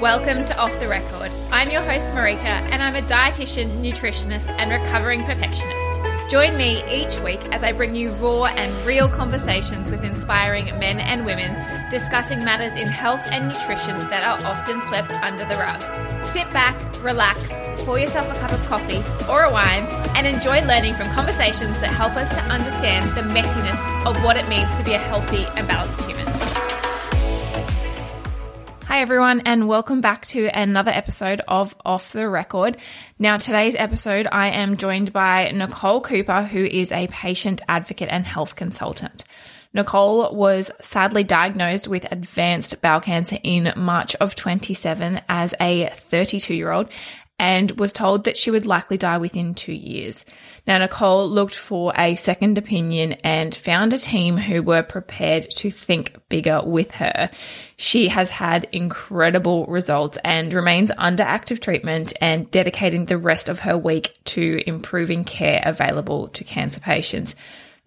Welcome to Off the Record. I'm your host, Marika, and I'm a dietitian, nutritionist, and recovering perfectionist. Join me each week as I bring you raw and real conversations with inspiring men and women discussing matters in health and nutrition that are often swept under the rug. Sit back, relax, pour yourself a cup of coffee or a wine, and enjoy learning from conversations that help us to understand the messiness of what it means to be a healthy and balanced human. Hi, everyone, and welcome back to another episode of Off the Record. Now, today's episode, I am joined by Nicole Cooper, who is a patient advocate and health consultant. Nicole was sadly diagnosed with advanced bowel cancer in March of 27 as a 32 year old and was told that she would likely die within two years. Now, Nicole looked for a second opinion and found a team who were prepared to think bigger with her. She has had incredible results and remains under active treatment and dedicating the rest of her week to improving care available to cancer patients.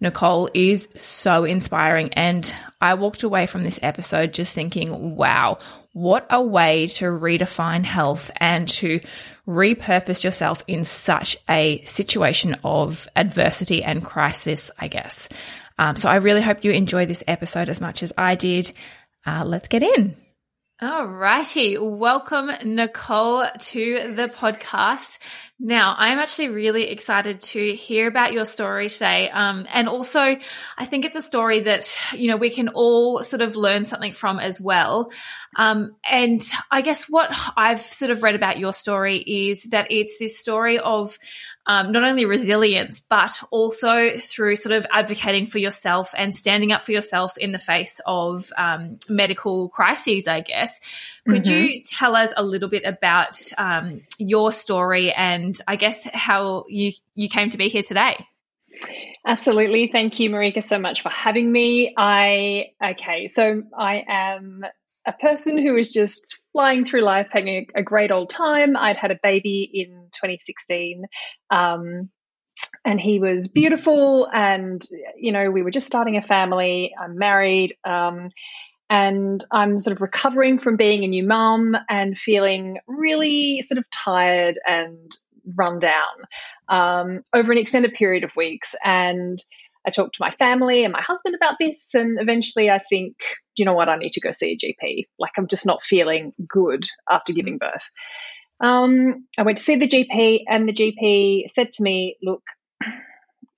Nicole is so inspiring. And I walked away from this episode just thinking, wow, what a way to redefine health and to repurpose yourself in such a situation of adversity and crisis, I guess. Um, so I really hope you enjoy this episode as much as I did. Uh, let's get in. All righty. Welcome, Nicole, to the podcast. Now, I'm actually really excited to hear about your story today. Um, and also, I think it's a story that, you know, we can all sort of learn something from as well. Um, and I guess what I've sort of read about your story is that it's this story of um, not only resilience, but also through sort of advocating for yourself and standing up for yourself in the face of um, medical crises, I guess. Could mm-hmm. you tell us a little bit about um, your story and I guess how you, you came to be here today? Absolutely. Thank you, Marika, so much for having me. I, okay, so I am a person who is just flying through life, having a, a great old time. I'd had a baby in 2016. Um, and he was beautiful and you know we were just starting a family i'm married um, and i'm sort of recovering from being a new mum and feeling really sort of tired and run down um, over an extended period of weeks and I talked to my family and my husband about this, and eventually I think, you know what, I need to go see a GP. Like I'm just not feeling good after giving mm-hmm. birth. Um, I went to see the GP, and the GP said to me, Look,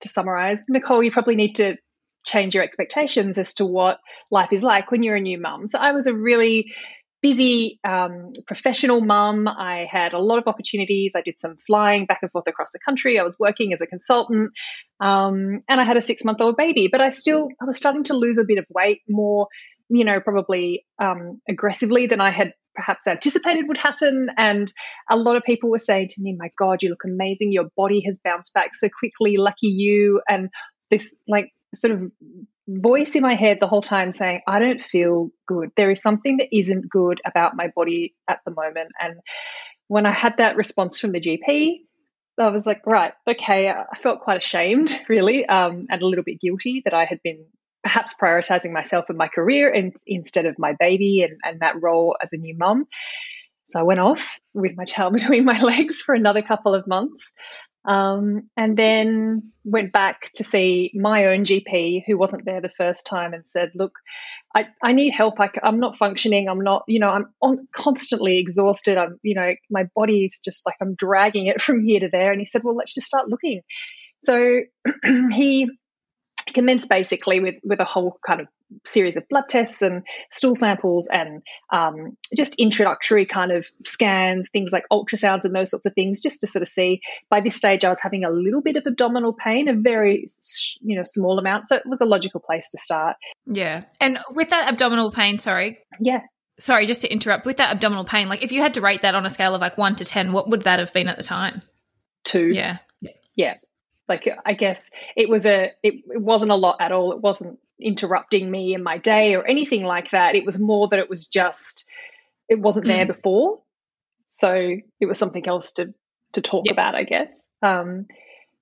to summarize, Nicole, you probably need to change your expectations as to what life is like when you're a new mum. So I was a really busy um, professional mum. I had a lot of opportunities. I did some flying back and forth across the country. I was working as a consultant, um, and I had a six month old baby. But I still I was starting to lose a bit of weight more, you know, probably um, aggressively than I had perhaps anticipated would happen. And a lot of people were saying to me, "My God, you look amazing. Your body has bounced back so quickly. Lucky you." And this like sort of voice in my head the whole time saying, I don't feel good. There is something that isn't good about my body at the moment. And when I had that response from the GP, I was like, right, okay. I felt quite ashamed, really, um, and a little bit guilty that I had been perhaps prioritizing myself and my career in, instead of my baby and, and that role as a new mum. So I went off with my tail between my legs for another couple of months. Um, and then went back to see my own GP, who wasn't there the first time, and said, "Look, I, I need help. I, am not functioning. I'm not, you know, I'm on, constantly exhausted. I'm, you know, my body is just like I'm dragging it from here to there." And he said, "Well, let's just start looking." So he commenced basically with with a whole kind of series of blood tests and stool samples and um, just introductory kind of scans, things like ultrasounds and those sorts of things, just to sort of see. By this stage, I was having a little bit of abdominal pain, a very you know small amount, so it was a logical place to start. Yeah, and with that abdominal pain, sorry, yeah. Sorry, just to interrupt. With that abdominal pain, like if you had to rate that on a scale of like one to ten, what would that have been at the time? Two. Yeah. Yeah. Like I guess it was a it, it wasn't a lot at all. It wasn't interrupting me in my day or anything like that. It was more that it was just it wasn't there mm. before, so it was something else to to talk yep. about, I guess. Um,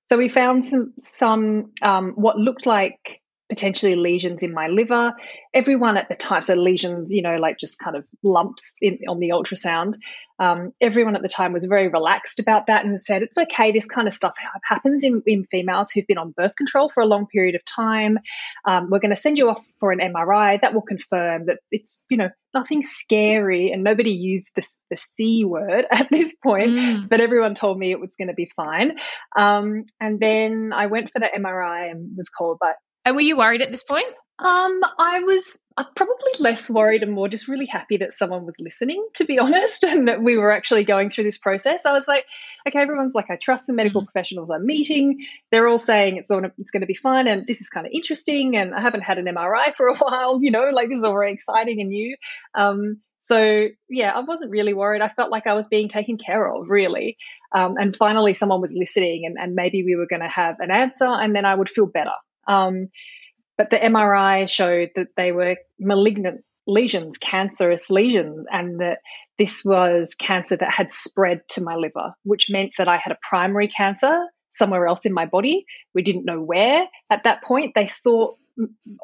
so we found some some um, what looked like potentially lesions in my liver. Everyone at the time, so lesions, you know, like just kind of lumps in, on the ultrasound. Um, everyone at the time was very relaxed about that and said, it's okay, this kind of stuff happens in, in females who've been on birth control for a long period of time. Um, we're going to send you off for an MRI that will confirm that it's, you know, nothing scary and nobody used the, the C word at this point, mm. but everyone told me it was going to be fine. Um, and then I went for the MRI and was called by and were you worried at this point? Um, I was uh, probably less worried and more just really happy that someone was listening, to be honest, and that we were actually going through this process. I was like, okay, everyone's like, I trust the medical mm-hmm. professionals I'm meeting. They're all saying it's all, it's going to be fine, and this is kind of interesting. And I haven't had an MRI for a while, you know, like this is all very exciting and new. Um, so yeah, I wasn't really worried. I felt like I was being taken care of, really. Um, and finally, someone was listening, and, and maybe we were going to have an answer, and then I would feel better. Um, but the MRI showed that they were malignant lesions, cancerous lesions, and that this was cancer that had spread to my liver, which meant that I had a primary cancer somewhere else in my body. We didn't know where at that point. They thought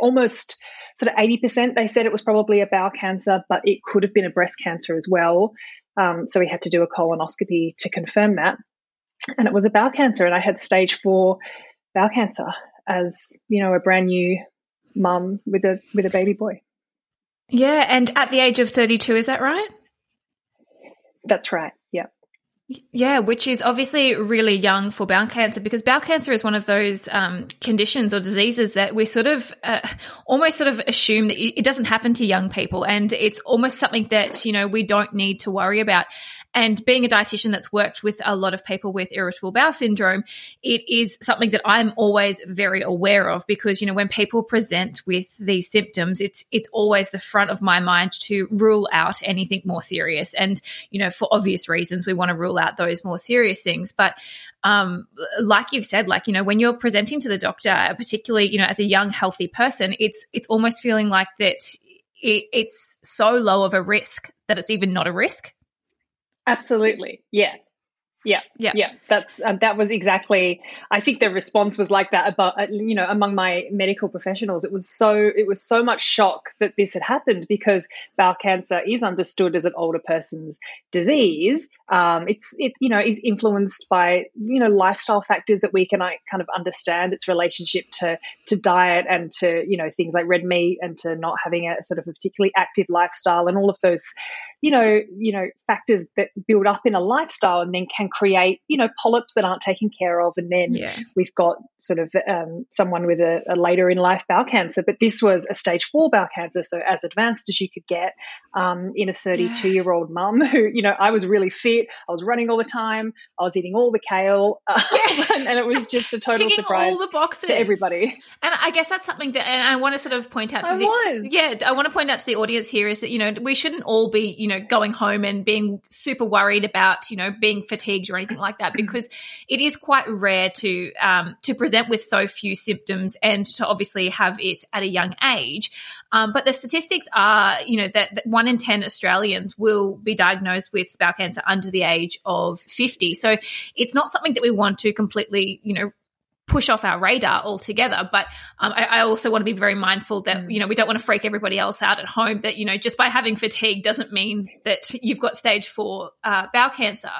almost sort of 80%, they said it was probably a bowel cancer, but it could have been a breast cancer as well. Um, so we had to do a colonoscopy to confirm that. And it was a bowel cancer, and I had stage four bowel cancer as you know a brand new mum with a with a baby boy. Yeah, and at the age of 32, is that right? That's right. Yeah. Yeah, which is obviously really young for bowel cancer because bowel cancer is one of those um, conditions or diseases that we sort of uh, almost sort of assume that it doesn't happen to young people, and it's almost something that you know we don't need to worry about. And being a dietitian that's worked with a lot of people with irritable bowel syndrome, it is something that I'm always very aware of because, you know, when people present with these symptoms, it's it's always the front of my mind to rule out anything more serious. And, you know, for obvious reasons, we want to rule out those more serious things. But um, like you've said, like, you know, when you're presenting to the doctor, particularly, you know, as a young, healthy person, it's it's almost feeling like that it, it's so low of a risk that it's even not a risk. Absolutely. Yeah. Yeah, yeah, yeah. That's uh, that was exactly. I think the response was like that about uh, you know among my medical professionals. It was so it was so much shock that this had happened because bowel cancer is understood as an older person's disease. Um, it's it you know is influenced by you know lifestyle factors that we can I kind of understand its relationship to to diet and to you know things like red meat and to not having a sort of a particularly active lifestyle and all of those you know you know factors that build up in a lifestyle and then can create, you know, polyps that aren't taken care of. And then yeah. we've got sort of um, someone with a, a, later in life bowel cancer. But this was a stage four bowel cancer, so as advanced as you could get um, in a 32 year old mum who, you know, I was really fit. I was running all the time. I was eating all the kale. Uh, and, and, it was just a total Ticking surprise all the boxes. to everybody. And I guess that's something that, and I want to sort of point out to I the, was. yeah, I want to point out to the audience here is that, you know, we shouldn't all be, you know, going home and being super worried about, you know, being fatigued or anything like that because it is quite rare to um, to present with so few symptoms and to obviously have it at a young age. Um, but the statistics are, you know, that, that, one in ten Australians will be diagnosed with bowel cancer under the age of fifty. So it's not something that we want to completely, you know push off our radar altogether. But um, I, I, also want to be very mindful that, mm. you know, we don't want to freak everybody else out at home that, you know, just by having fatigue doesn't mean that you've got stage four uh, bowel cancer.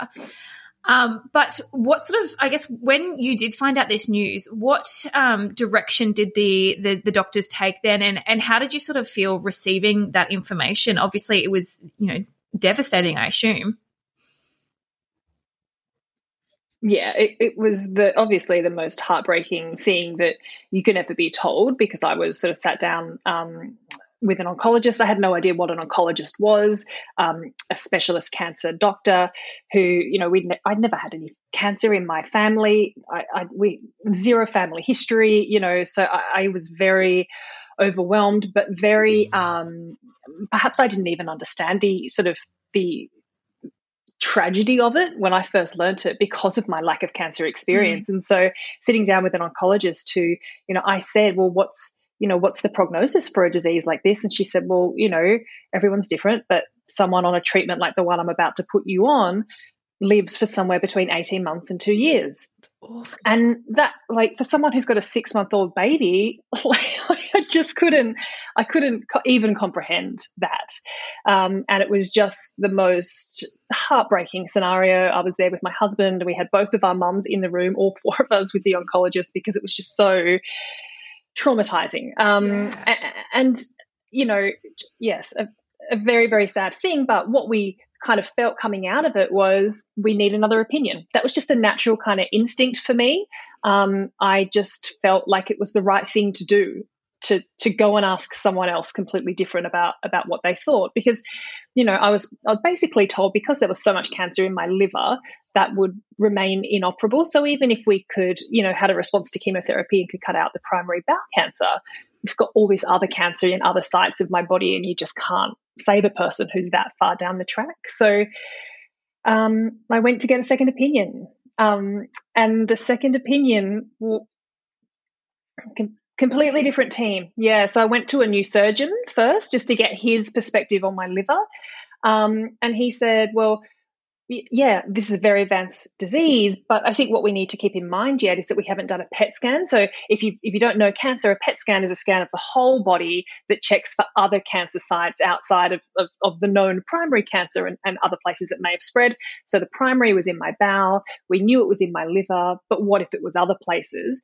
Um, but what sort of, I guess, when you did find out this news, what um, direction did the, the, the doctors take then, and and how did you sort of feel receiving that information? Obviously, it was you know devastating. I assume. Yeah, it, it was the obviously the most heartbreaking thing that you can ever be told because I was sort of sat down um, with an oncologist. I had no idea what an oncologist was, um, a specialist cancer doctor who, you know, we ne- I'd never had any cancer in my family. I, I, we zero family history, you know, so I, I was very overwhelmed, but very um, perhaps I didn't even understand the sort of the tragedy of it when I first learned it because of my lack of cancer experience. Mm. And so sitting down with an oncologist who, you know, I said, well, what's you know, what's the prognosis for a disease like this? And she said, well, you know, everyone's different, but someone on a treatment like the one I'm about to put you on lives for somewhere between 18 months and two years. And that, like, for someone who's got a six month old baby, like, just couldn't, I couldn't even comprehend that. Um, and it was just the most heartbreaking scenario. I was there with my husband. We had both of our mums in the room, all four of us with the oncologist, because it was just so traumatizing. Um, yeah. and, you know, yes, a, a very, very sad thing. But what we kind of felt coming out of it was we need another opinion. That was just a natural kind of instinct for me. Um, I just felt like it was the right thing to do to to go and ask someone else completely different about about what they thought because you know I was I was basically told because there was so much cancer in my liver that would remain inoperable so even if we could you know had a response to chemotherapy and could cut out the primary bowel cancer we've got all this other cancer in other sites of my body and you just can't save a person who's that far down the track. So um, I went to get a second opinion. Um, and the second opinion, well, completely different team. Yeah. So I went to a new surgeon first just to get his perspective on my liver. Um, and he said, well, yeah, this is a very advanced disease, but I think what we need to keep in mind yet is that we haven't done a PET scan. So if you if you don't know cancer, a PET scan is a scan of the whole body that checks for other cancer sites outside of, of, of the known primary cancer and, and other places that may have spread. So the primary was in my bowel. We knew it was in my liver, but what if it was other places?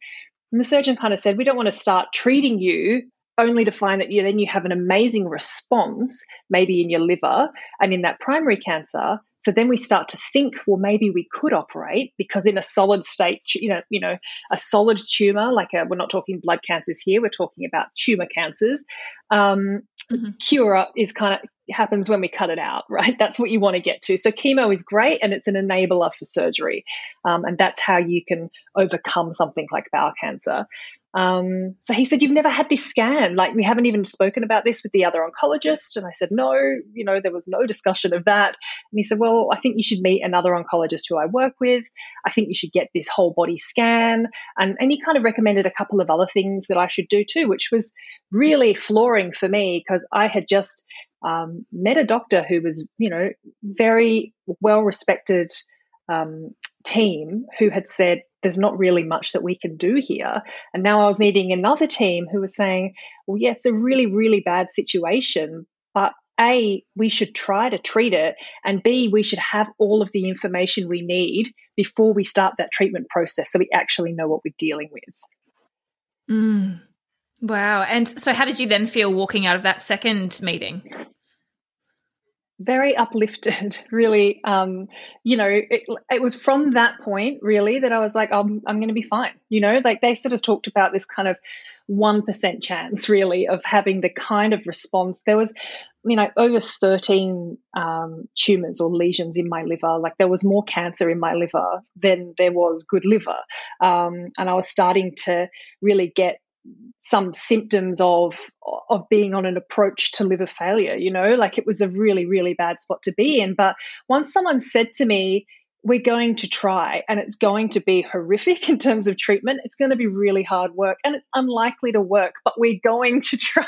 And the surgeon kind of said, we don't want to start treating you only to find that you then you have an amazing response, maybe in your liver and in that primary cancer. So then we start to think, well, maybe we could operate because in a solid state, you know, you know, a solid tumor, like a, we're not talking blood cancers here, we're talking about tumor cancers. Um, mm-hmm. Cure is kind of happens when we cut it out, right? That's what you want to get to. So chemo is great and it's an enabler for surgery. Um, and that's how you can overcome something like bowel cancer. Um, so he said, You've never had this scan. Like, we haven't even spoken about this with the other oncologist. And I said, No, you know, there was no discussion of that. And he said, Well, I think you should meet another oncologist who I work with. I think you should get this whole body scan. And, and he kind of recommended a couple of other things that I should do too, which was really flooring for me because I had just um, met a doctor who was, you know, very well respected um, team who had said, there's not really much that we can do here. And now I was meeting another team who was saying, well, yeah, it's a really, really bad situation, but A, we should try to treat it, and B, we should have all of the information we need before we start that treatment process so we actually know what we're dealing with. Mm. Wow. And so, how did you then feel walking out of that second meeting? very uplifted really. Um, you know it, it, was from that point really that i was like i'm, I'm going to be fine you know? Like they sort of talked about this kind of 1% chance really of having the kind of response. There was you know over 13 um, tumors or lesions in my liver. Like there was more cancer in my liver than there was good liver. Um, and i was starting to really get some symptoms of of being on an approach to liver failure you know like it was a really really bad spot to be in. But once someone said to me we're going to try and it's going to be horrific in terms of treatment it's going to be really hard work and it's unlikely to work but we're going to try.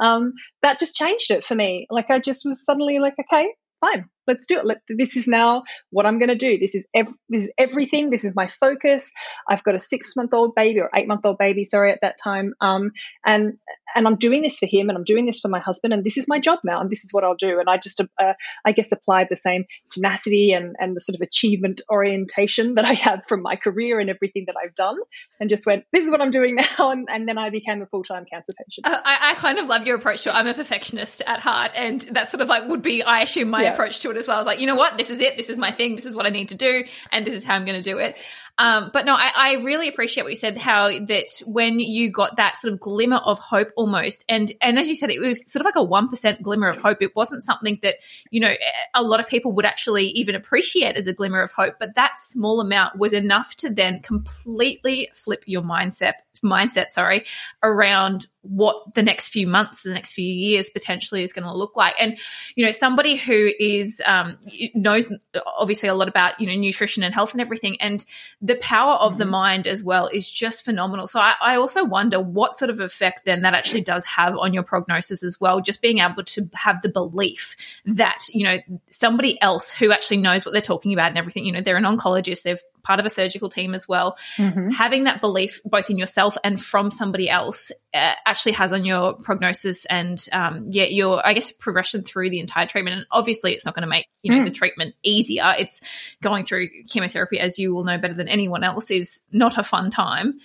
Um, that just changed it for me. Like i just was suddenly like okay fine let's do it. Let, this is now what I'm going to do. This is ev- this is everything. This is my focus. I've got a six month old baby or eight month old baby, sorry, at that time. Um, and and I'm doing this for him, and I'm doing this for my husband, and this is my job now, and this is what I'll do. And I just, uh, I guess, applied the same tenacity and and the sort of achievement orientation that I have from my career and everything that I've done, and just went, this is what I'm doing now, and, and then I became a full time cancer patient. Uh, I, I, kind of love your approach. To, I'm a perfectionist at heart, and that sort of like would be, I assume, my yeah. approach to it as well. I was like, you know what, this is it. This is my thing. This is what I need to do, and this is how I'm going to do it. Um, but no, I, I, really appreciate what you said. How that when you got that sort of glimmer of hope, almost, and and as you said, it was sort of like a one percent glimmer of hope. It wasn't something that you know a lot of people would actually even appreciate as a glimmer of hope. But that small amount was enough to then completely flip your mindset mindset, sorry, around what the next few months, the next few years potentially is going to look like. And, you know, somebody who is, um, knows obviously a lot about, you know, nutrition and health and everything. And the power of mm-hmm. the mind as well is just phenomenal. So I, I also wonder what sort of effect then that actually does have on your prognosis as well. Just being able to have the belief that, you know, somebody else who actually knows what they're talking about and everything, you know, they're an oncologist, they've part of a surgical team as well. Mm-hmm. Having that belief both in yourself and from somebody else uh, actually has on your prognosis and um, yeah, your I guess progression through the entire treatment. And obviously, it's not going to make you know mm. the treatment easier. It's going through chemotherapy, as you will know better than anyone else, is not a fun time.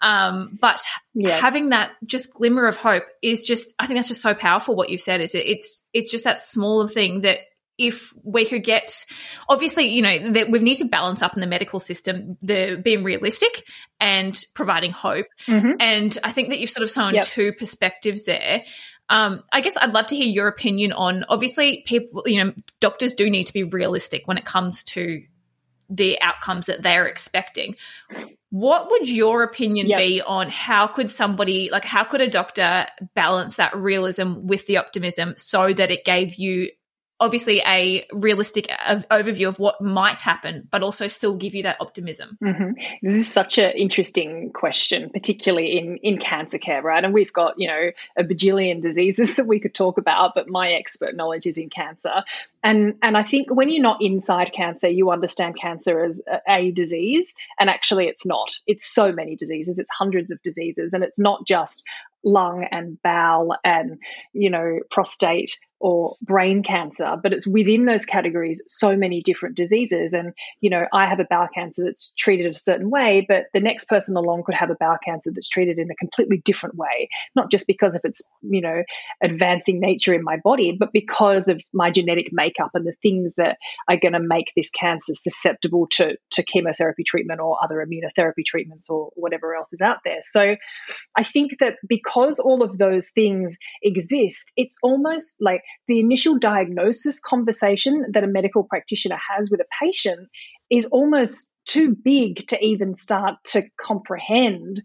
Um, but yeah. having that just glimmer of hope is just, I think that's just so powerful. What you said is it, it's, it's just that smaller thing that if we could get obviously you know that we need to balance up in the medical system the being realistic and providing hope mm-hmm. and i think that you've sort of shown yep. two perspectives there um, I guess I'd love to hear your opinion on obviously people, you know, doctors do need to be realistic when it comes to the outcomes that they're expecting. What would your opinion yep. be on how could somebody, like, how could a doctor balance that realism with the optimism so that it gave you obviously a realistic overview of what might happen, but also still give you that optimism? Mm-hmm. This is such an interesting question, particularly in, in cancer care, right? And we've got, you know, a bajillion diseases that we could talk about, but my expert knowledge is in cancer. And, and I think when you're not inside cancer, you understand cancer as a, a disease. And actually, it's not. It's so many diseases, it's hundreds of diseases. And it's not just lung and bowel and, you know, prostate or brain cancer, but it's within those categories so many different diseases. And, you know, I have a bowel cancer that's treated a certain way, but the next person along could have a bowel cancer that's treated in a completely different way, not just because of its, you know, advancing nature in my body, but because of my genetic makeup and the things that are going to make this cancer susceptible to, to chemotherapy treatment or other immunotherapy treatments or whatever else is out there. So I think that because all of those things exist, it's almost like the initial diagnosis conversation that a medical practitioner has with a patient is almost too big to even start to comprehend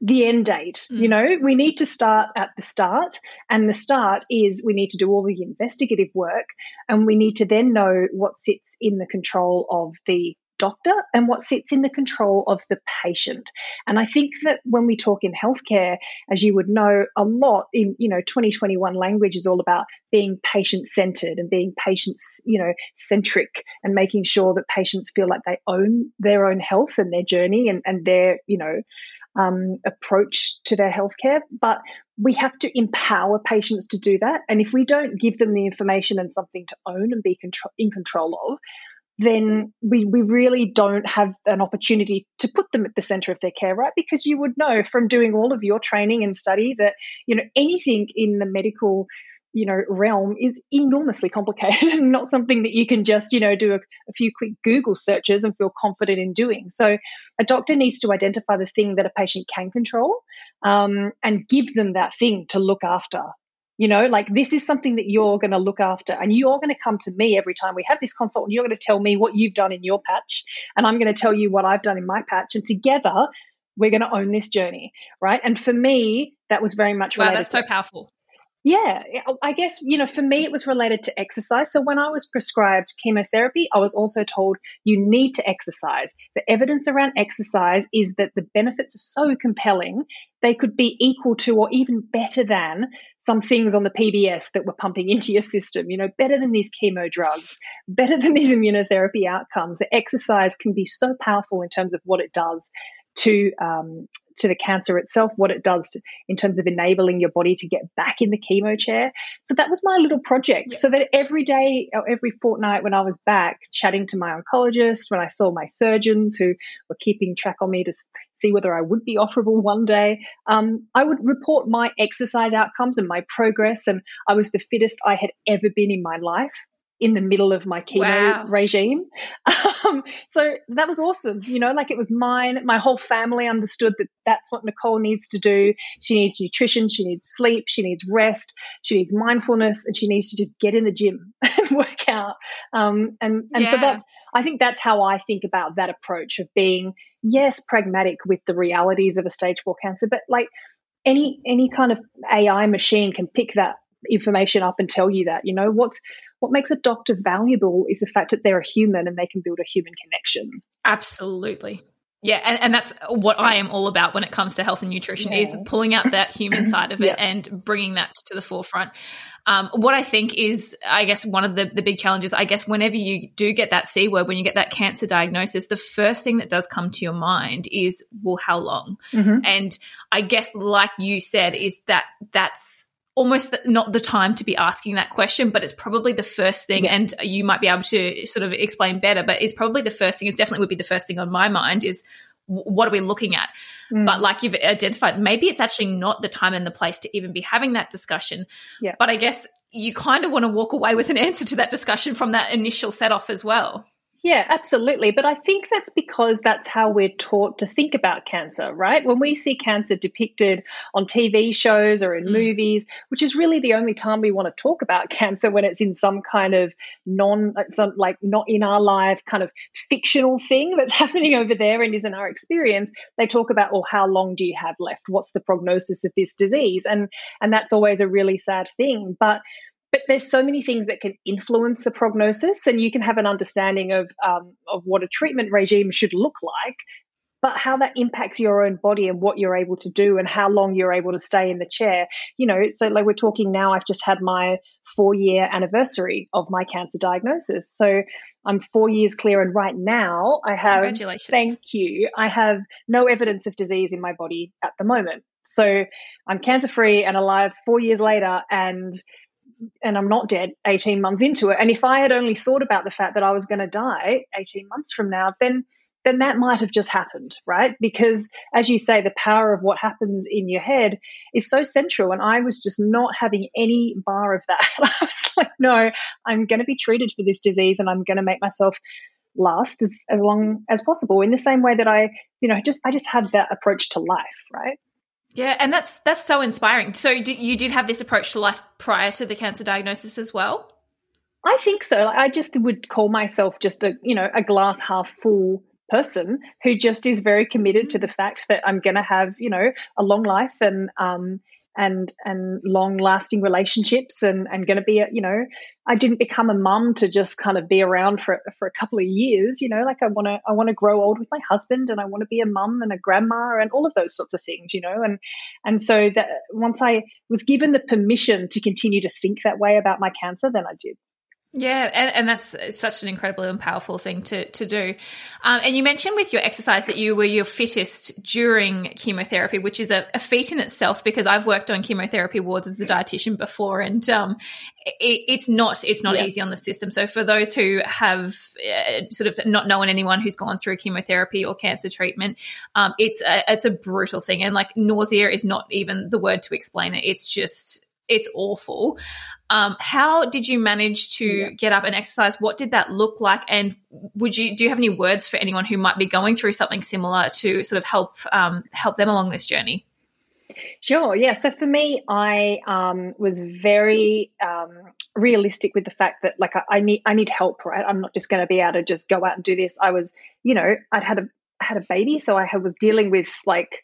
the end date. Mm. You know, we need to start at the start. And the start is we need to do all the investigative work and we need to then know what sits in the control of the doctor and what sits in the control of the patient. And I think that when we talk in healthcare, as you would know, a lot in, you know, 2021 language is all about being patient centered and being patients, you know, centric and making sure that patients feel like they own their own health and their journey and, and their, you know, um, approach to their healthcare. But we have to empower patients to do that. And if we don't give them the information and something to own and be control, in control of, then we, we really don't have an opportunity to put them at the center of their care, right? Because you would know from doing all of your training and study that, you know, anything in the medical you know realm is enormously complicated and not something that you can just you know do a, a, few quick google searches and feel confident in doing so a doctor needs to identify the thing that a patient can control um, and give them that thing to look after you know, like this is something that you're going to look after, and you're going to come to me every time we have this consult, and you're going to tell me what you've done in your patch, and I'm going to tell you what I've done in my patch, and together we're going to own this journey, right? And for me, that was very much wow, that's so powerful. Yeah, I guess, you know, for me, it was related to exercise. So when I was prescribed chemotherapy, I was also told you need to exercise. The evidence around exercise is that the benefits are so compelling, they could be equal to or even better than some things on the PBS that we're pumping into your system, you know, better than these chemo drugs, better than these immunotherapy outcomes. The exercise can be so powerful in terms of what it does to um, to the cancer itself, what it does to, in terms of enabling your body to get back in the chemo chair. So that was my little project. Yeah. So that every day or every fortnight when I was back chatting to my oncologist, when I saw my surgeons who were keeping track on me to see whether I would be operable one day, um, I would report my exercise outcomes and my progress. And I was the fittest I had ever been in my life in the middle of my chemo wow. regime. Um, so that was awesome. You know, like it was mine. My whole family understood that that's what Nicole needs to do. She needs nutrition, she needs sleep, she needs rest, she needs mindfulness, and she needs to just get in the gym and work out. Um, and and yeah. so that's, I think that's how I think about that approach of being, yes, pragmatic with the realities of a stage four cancer, but like, any any kind of AI machine can pick that information up and tell you that. You know, what's what makes a doctor valuable is the fact that they're a human and they can build a human connection. Absolutely. Yeah, and, and that's what I am all about when it comes to health and nutrition yeah. is pulling out that human side of it yeah. and bringing that to the forefront. Um, what I think is, I guess, one of the, the big challenges, I guess, whenever you do get that C word, when you get that cancer diagnosis, the first thing that does come to your mind is, well, how long? Mm-hmm. And I guess, like you said, is that that's almost not the time to be asking that question, but it's probably the first thing. Yeah. And you might be able to sort of explain better, but it's probably the first thing, is definitely would be the first thing on my mind is what are we looking at? Mm. But like you've identified, maybe it's actually not the time and the place to even be having that discussion. Yeah. But I guess you kind of want to walk away with an answer to that discussion from that initial set off as well. Yeah, absolutely. But I think that's because that's how we're taught to think about cancer, right? When we see cancer depicted on TV shows or in mm. movies, which is really the only time we want to talk about cancer when it's in some kind of non, some, like not in our life kind of fictional thing that's happening over there and isn't our experience. They talk about, well, how long do you have left? What's the prognosis of this disease? And and that's always a really sad thing. But but there's so many things that can influence the prognosis, and you can have an understanding of um, of what a treatment regime should look like, but how that impacts your own body and what you're able to do and how long you're able to stay in the chair. You know, so like we're talking now, I've just had my four year anniversary of my cancer diagnosis. So I'm four years clear, and right now I have. Congratulations. Thank you. I have no evidence of disease in my body at the moment. So I'm cancer free and alive four years later, and and I'm not dead 18 months into it. And if I had only thought about the fact that I was going to die 18 months from now, then then that might have just happened, right? Because as you say, the power of what happens in your head is so central. And I was just not having any bar of that. I was like, no, I'm going to be treated for this disease and I'm going to make myself last as, as long as possible in the same way that I, you know, just, I just had that approach to life, right? Yeah, and that's that's so inspiring. So you did have this approach to life prior to the cancer diagnosis as well. I think so. I just would call myself just a you know a glass half full person who just is very committed to the fact that I'm going to have you know a long life and um, and and long lasting relationships and and going to be a, you know I didn't become a mum to just kind of be around for for a couple of years you know like I want to I want to grow old with my husband and I want to be a mum and a grandma and all of those sorts of things you know and and so that once I was given the permission to continue to think that way about my cancer then I did yeah, and, and, that's such an incredible and powerful thing to, to do. Um, and you mentioned with your exercise that you were your fittest during chemotherapy, which is a, a feat in itself because I've worked on chemotherapy wards as a dietitian before, and um, it, it's not it's not yeah. easy on the system. So for those who have uh, sort of not known anyone who's gone through chemotherapy or cancer treatment, um, it's a, it's a brutal thing, and like nausea is not even the word to explain it. It's just it's awful. Um, how did you manage to yeah. get up and exercise? What did that look like? And would you do you have any words for anyone who might be going through something similar to sort of help um, help them along this journey? Sure. Yeah. So for me, I um, was very um, realistic with the fact that like I, I, need I need help. Right. I'm not just going to be able to just go out and do this. I was, you know, I'd had a had a baby, so I was dealing with like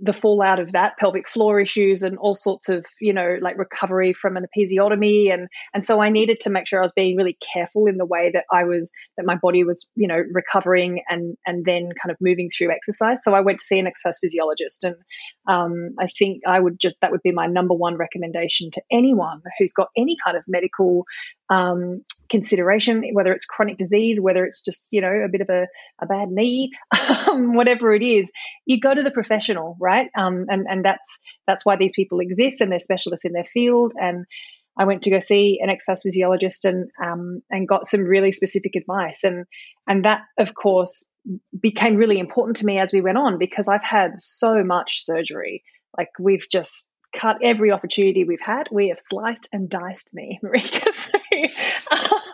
the fallout of that pelvic floor issues and all sorts of you know like recovery from an episiotomy. And and so I needed to make sure I was being really careful in the way that I was that my body was you know recovering and and then kind of moving through exercise. So I went to see an exercise physiologist. And um, I think I would just that would be my number one recommendation to anyone who's got any kind of medical um, consideration, whether it's chronic disease, whether it's just, you know, a bit of a, a bad knee, um, whatever it is, you go to the professional, right? Um, and, and that's, that's why these people exist and they're specialists in their field. And I went to go see an exercise physiologist and, um, and got some really specific advice. And, and that, of course, became really important to me as we went on because I've had so much surgery. Like we've just cut every opportunity we've had. We have sliced and diced me, Marika.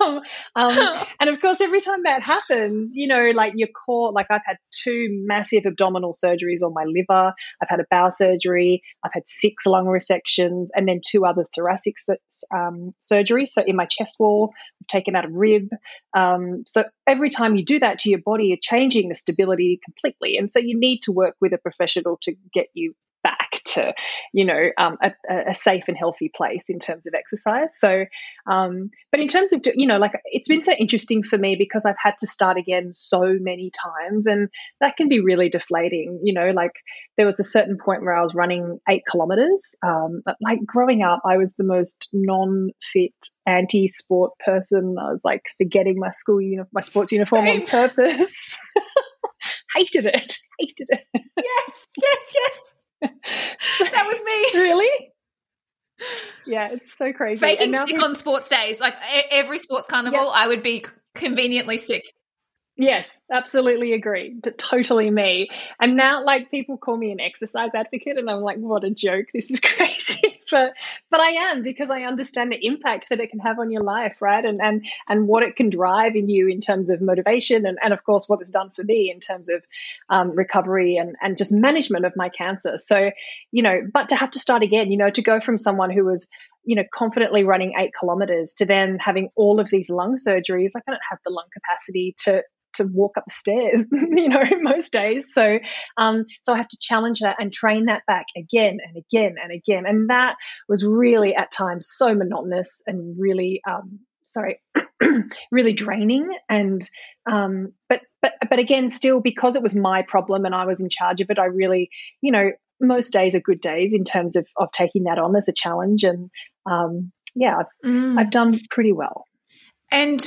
um, um, and of course, every time that happens, you know, like your core, like I've had two massive abdominal surgeries on my liver. I've had a bowel surgery. I've had six lung resections and then two other thoracic um, surgeries. So in my chest wall, I've taken out a rib. Um, so every time you do that to your body, you're changing the stability completely. And so you need to work with a professional to get you. To, you know, um, a, a, safe and healthy place in terms of exercise. So, um, but in terms of, you know, like it's been so interesting for me because I've had to start again so many times and that can be really deflating. You know, like there was a certain point where I was running eight kilometers. Um, like growing up, I was the most non fit, anti sport person. I was like forgetting my school uniform, my sports uniform Same. on purpose. hated it. Hated it. Yes, yes, yes. that was me. Really? Yeah, it's so crazy. Faking sick on sports days, like every sports carnival, yep. I would be conveniently sick. Yes, absolutely agree. Totally me. And now, like, people call me an exercise advocate, and I'm like, what a joke. This is crazy. but but I am because I understand the impact that it can have on your life, right? And and and what it can drive in you in terms of motivation, and and of course what it's done for me in terms of um, recovery and and just management of my cancer. So you know, but to have to start again, you know, to go from someone who was you know, confidently running eight kilometers to then having all of these lung surgeries, like I don't have the lung capacity to to walk up the stairs, you know, most days. So, um, so I have to challenge that and train that back again and again and again. And that was really at times so monotonous and really, um, sorry, really draining. And, um, but, but, but again, still because it was my problem and I was in charge of it, I really, you know, most days are good days in terms of, of taking that on as a challenge. And, um, yeah, I've, mm. I've done pretty well. And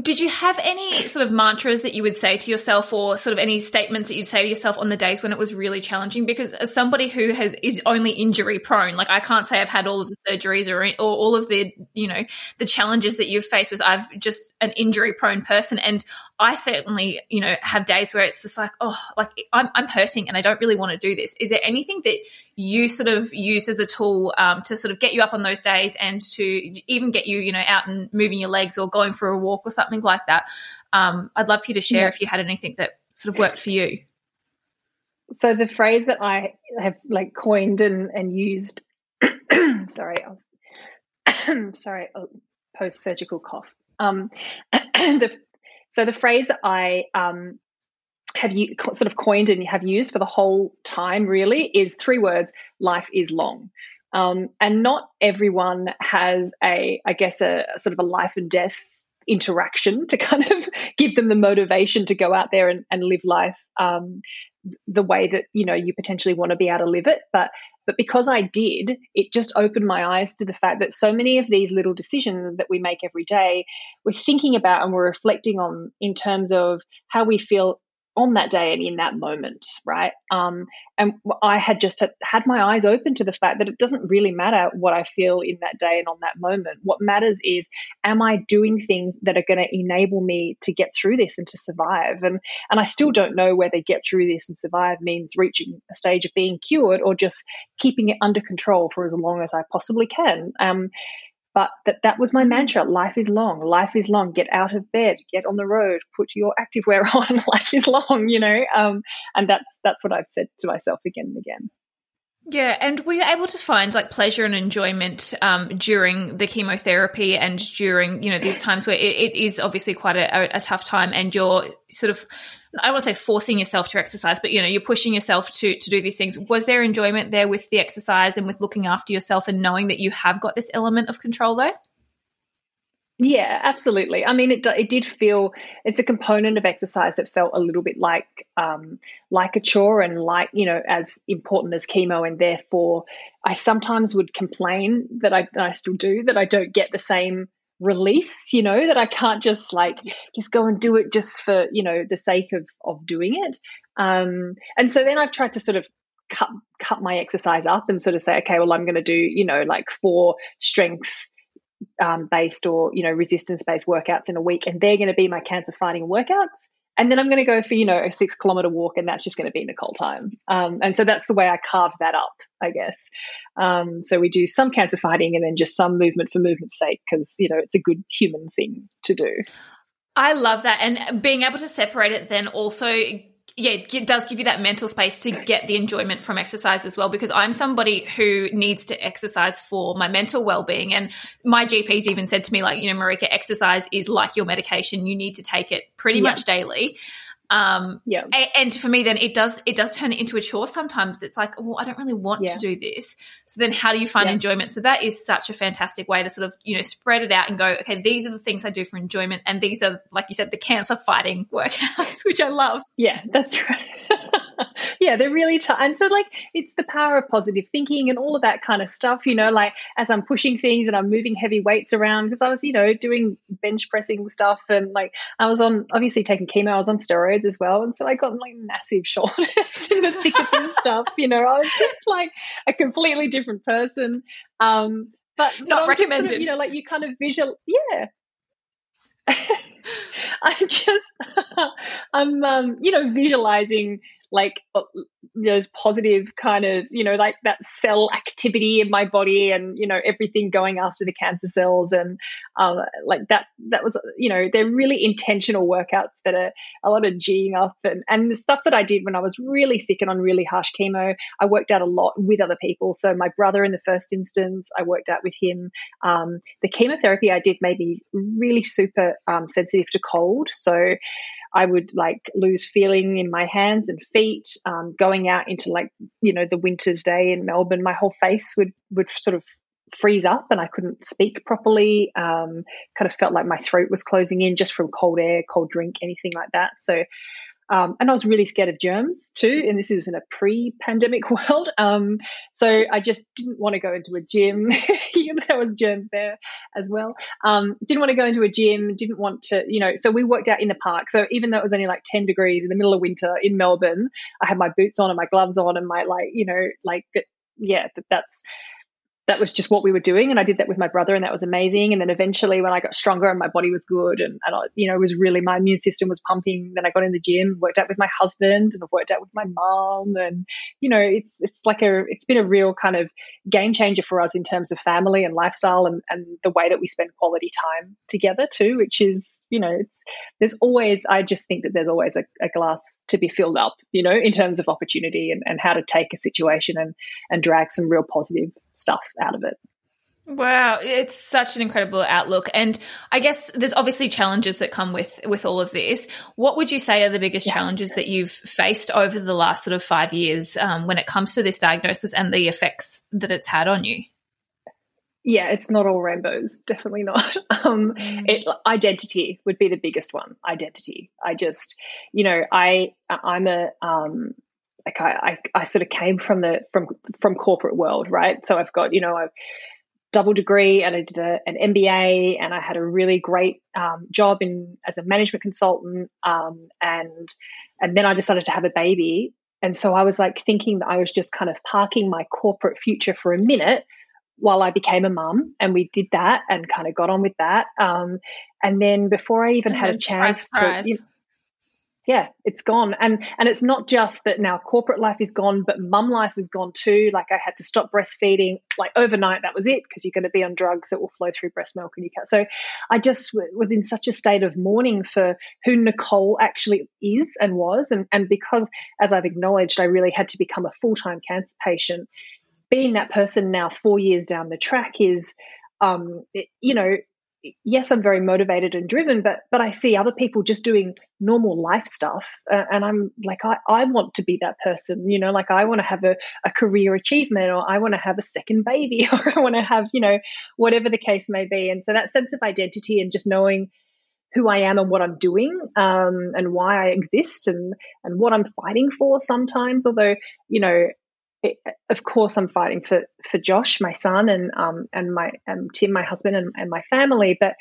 did you have any sort of mantras that you would say to yourself or sort of any statements that you'd say to yourself on the days when it was really challenging? Because as somebody who has is only injury prone, like I can't say I've had all of the surgeries or, or all of the, you know, the challenges that you've faced with I've just an injury prone person. And I certainly, you know, have days where it's just like, oh, like I'm, I'm hurting and I don't really want to do this. Is there anything that you sort of use as a tool um, to sort of get you up on those days and to even get you, you know, out and moving your legs or going for a walk or something like that. Um, I'd love for you to share yeah. if you had anything that sort of worked for you. So the phrase that I have like coined and, and used, sorry, I was sorry, post surgical cough. Um, the, so the phrase that I um, have you sort of coined and have used for the whole time really is three words life is long. Um, and not everyone has a i guess a, a, sort of a life and death interaction to kind of give them the motivation to go out there and, and live life um, the way that you know you potentially want to be able to live it. But but because i did it just opened my eyes to the fact that so many of these little decisions that we make every day we're thinking about and we're reflecting on in terms of how we feel on that day and in that moment, right? Um, and I had just had my eyes open to the fact that it doesn't really matter what I feel in that day and on that moment. What matters is, am I doing things that are going to enable me to get through this and to survive? And and I still don't know whether get through this and survive means reaching a stage of being cured or just keeping it under control for as long as I possibly can. Um, but that that was my mantra. Life is long. Life is long. Get out of bed. Get on the road. Put your activewear on. Life is long you know? Um, and that's that's what i've said to myself again and again yeah, and were you able to find like pleasure and enjoyment um, during the chemotherapy and during you know these times where it, it is obviously quite a, a, tough time, and you're sort of I don't want to say forcing yourself to exercise, but you know you're pushing yourself to to do these things. Was there enjoyment there with the exercise and with looking after yourself and knowing that you have got this element of control there? Yeah, absolutely. I mean, it it did feel it's a component of exercise that felt a little bit like um, like a chore and like you know as important as chemo, and therefore I sometimes would complain that I, I still do that I don't get the same release. You know that I can't just like just go and do it just for you know the sake of of doing it. Um, and so then I've tried to sort of cut cut my exercise up and sort of say, okay, well I'm going to do you know like four strengths um, based or you know resistance based workouts in a week, and they're going to be my cancer fighting workouts. And then I'm going to go for you know a six kilometer walk, and that's just going to be Nicole time. Um, and so that's the way I carve that up, I guess. Um, so we do some cancer fighting, and then just some movement for movement's sake, because you know it's a good human thing to do. I love that, and being able to separate it then also yeah, it does give you that mental space to get the enjoyment from exercise as well. Because I'm somebody who needs to exercise for my mental well being. And my GP's even said to me, like, you know, Marika, exercise is like your medication. You need to take it pretty yeah. much daily. Um, yeah. And, for me, then it does it does turn it into a chore. Sometimes it's like, well, I don't really want yeah. to do this. So then, how do you find yeah. enjoyment? So that is such a fantastic way to sort of you know spread it out and go, okay, these are the things I do for enjoyment, and these are like you said, the cancer fighting workouts, which I love. Yeah, that's right. yeah, they're really tough. And so, like, it's the power of positive thinking and all of that kind of stuff, you know, like as I'm pushing things and I'm moving heavy weights around, because I was, you know, doing bench pressing stuff and like I was on, obviously taking chemo, I was on steroids as well. And so I got like massive shoulders in the thick of this stuff, you know, I was just like a completely different person. Um, but not recommended. Sort of, you know, like you kind of visual, yeah, I just, I'm, um, you know, visualizing like uh, those positive kind of you know like that cell activity in my body and you know everything going after the cancer cells and um, like that that was you know they're really intentional workouts that are a lot of geeing up and and the stuff that I did when I was really sick and on really harsh chemo I worked out a lot with other people. So my brother in the first instance I worked out with him. Um, the chemotherapy I did made me really super um, sensitive to cold. So I would like lose feeling in my hands and feet. Um, going out into like you know the winter's day in Melbourne, my whole face would would sort of freeze up and I couldn't speak properly. Um, kind of felt like my throat was closing in just from cold air, cold drink, anything like that. So um, and I was really scared of germs too. And this was in a pre pandemic world. Um, so I just didn't want to go into a gym. there was germs there as well. Um, didn't want to go into a gym, didn't want to, you know, so we worked out in the park. So even though it was only like 10 degrees in the middle of winter in Melbourne, I had my boots on and my gloves on and my like, you know, like, yeah, that's, that was just what we were doing. And I did that with my brother, and that was amazing. And then eventually, when I got stronger and my body was good, and, and I, you know, it was really my immune system was pumping, then I got in the gym, worked out with my husband, and I've worked out with my mom. And, you know, it's, it's like a, it's been a real kind of game changer for us in terms of family and lifestyle and, and the way that we spend quality time together too, which is, you know, it's, there's always, I just think that there's always a, a glass to be filled up, you know, in terms of opportunity and, and how to take a situation and, and drag some real positive stuff out of it. Wow, it's such an incredible outlook, and I guess there's obviously challenges that come with with all of this. What would you say are the biggest yeah. challenges that you've faced over the last sort of five years um, when it comes to this diagnosis and the effects that it's had on you? Yeah, it's not all rainbows. Definitely not. Um, mm. it, identity would be the biggest one. Identity. I just, you know, I I'm a um, like I, I, I sort of came from the from from corporate world, right? So I've got you know a double degree and I did a, an MBA and I had a really great um, job in as a management consultant um, and and then I decided to have a baby and so I was like thinking that I was just kind of parking my corporate future for a minute while I became a mum, and we did that and kind of got on with that. Um, and then before I even and had a chance surprise, to, you know, yeah, it's gone. And and it's not just that now corporate life is gone, but mum life is gone too. Like I had to stop breastfeeding like overnight. That was it because you're going to be on drugs that will flow through breast milk and you can't. So I just was in such a state of mourning for who Nicole actually is and was, and and because as I've acknowledged, I really had to become a full time cancer patient. Being that person now, four years down the track, is um, you know, yes, I'm very motivated and driven, but but I see other people just doing normal life stuff, uh, and I'm like, I, I want to be that person, you know, like I want to have a, a career achievement, or I want to have a second baby, or I want to have, you know, whatever the case may be, and so that sense of identity and just knowing who I am and what I'm doing, um, and why I exist, and and what I'm fighting for sometimes, although you know of course, I'm fighting for for Josh, my son, and um and my and Tim, my husband, and, and my family. But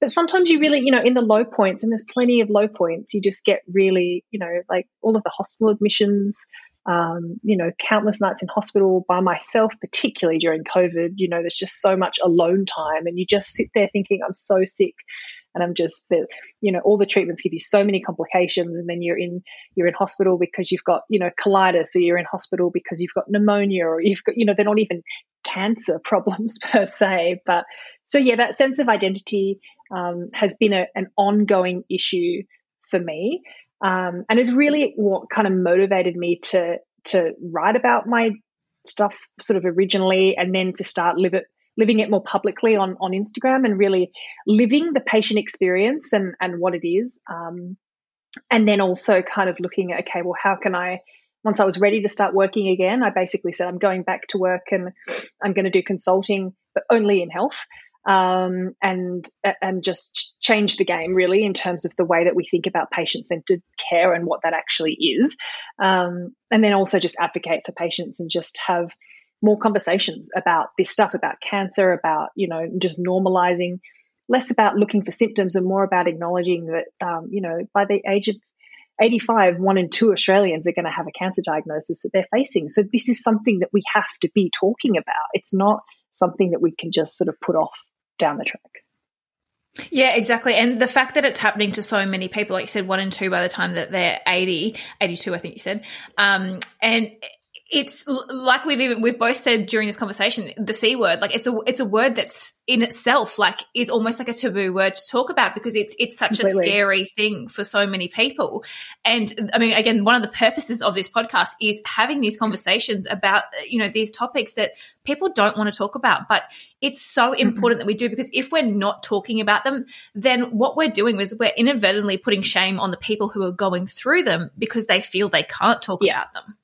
but sometimes you really, you know, in the low points, and there's plenty of low points, you just get really, you know, like all of the hospital admissions, um, you know, countless nights in hospital by myself, particularly during COVID. You know, there's just so much alone time, and you just sit there thinking, I'm so sick and I'm just the you know all the treatments give you so many complications and then you're in you're in hospital because you've got you know colitis or you're in hospital because you've got pneumonia or you've got you know they're not even cancer problems per se. But so yeah that sense of identity um, has been a, an ongoing issue for me. Um, and is really what kind of motivated me to to write about my stuff sort of originally and then to start live it living it more publicly on, on Instagram and really living the patient experience and, and what it is. Um, and then also kind of looking at okay, well, how can I once I was ready to start working again, I basically said I'm going back to work and I'm going to do consulting, but only in health, um, and and just change the game really in terms of the way that we think about patient centered care and what that actually is, um, and then also just advocate for patients and just have more conversations about this stuff, about cancer, about you know just normalizing less about looking for symptoms and more about acknowledging that, um, you know, by the age of 85, one in two Australians are going to have a cancer diagnosis that they're facing. So this is something that we have to be talking about. It's not something that we can just sort of put off down the track. Yeah, exactly. And the fact that it's happening to so many people, like you said, one in two by the time that they're 80, 82, I think you said. Um, and it's like we've even we've both said during this conversation the c word like it's a it's a word that's in itself like is almost like a taboo word to talk about because it's it's such Completely. a scary thing for so many people and i mean again one of the purposes of this podcast is having these conversations about you know these topics that people don't want to talk about but it's so important mm-hmm. that we do because if we're not talking about them then what we're doing is we're inadvertently putting shame on the people who are going through them because they feel they can't talk yeah. about them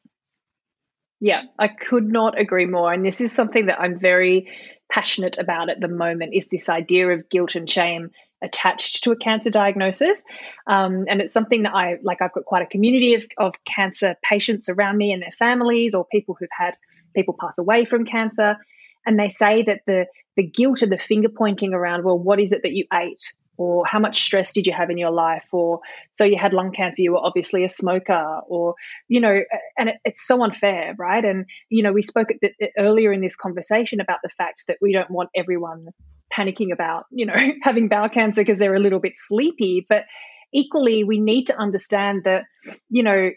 yeah, I could not agree more. And this is something that I'm very passionate about at the moment is this idea of guilt and shame attached to a cancer diagnosis. Um, and it's something that I like, I've got quite a community of, of cancer patients around me and their families or people who've had people pass away from cancer. And they say that the, the guilt and the finger pointing around, well, what is it that you ate? Or how much stress did you have in your life? Or so you had lung cancer you were obviously a smoker or you know and it, it's so unfair right? And you know we spoke the, earlier in this conversation about the fact that we don't want everyone panicking about you know having bowel cancer because they're a little bit sleepy. But equally we need to understand that you know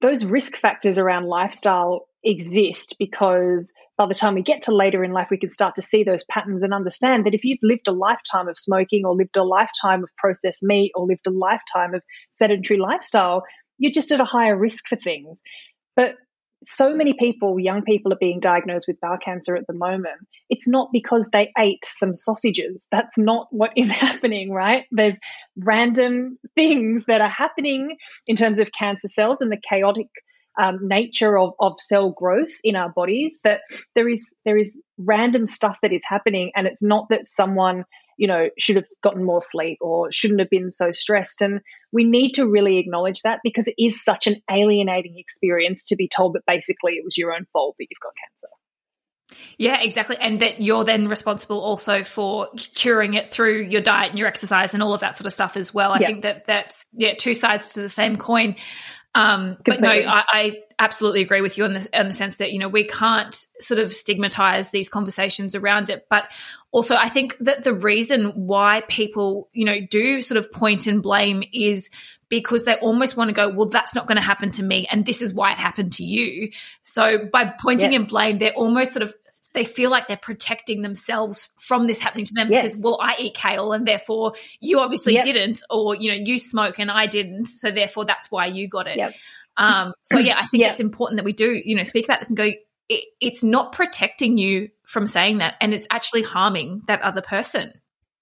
those risk factors around lifestyle exist because by the time we get to later in life, we can start to see those patterns and understand that if you've lived a lifetime of smoking or lived a lifetime of processed meat or lived a lifetime of sedentary lifestyle, you're just at a higher risk for things. But so many people, young people, are being diagnosed with bowel cancer at the moment. It's not because they ate some sausages. That's not what is happening, right? There's random things that are happening in terms of cancer cells and the chaotic um, nature of, of cell growth in our bodies that there is there is random stuff that is happening and it's not that someone you know should have gotten more sleep or shouldn't have been so stressed and we need to really acknowledge that because it is such an alienating experience to be told that basically it was your own fault that you've got cancer yeah, exactly. And that you're then responsible also for curing it through your diet and your exercise and all of that sort of stuff as well. I yeah. think that that's yeah, two sides to the same coin. Um, but no, I, I, absolutely agree with you in the, in the sense that, you know, we can't sort of stigmatize these conversations around it. But also, I think that the reason why people, you know, do sort of point and blame is because they almost want to go, well, that's not going to happen to me. And this is why it happened to you. So by pointing yes. and blame, they're almost sort of they feel like they're protecting themselves from this happening to them yes. because well I eat kale and therefore you obviously yep. didn't or you know you smoke and I didn't so therefore that's why you got it. Yep. Um, so yeah, I think yep. it's important that we do you know speak about this and go it, it's not protecting you from saying that and it's actually harming that other person.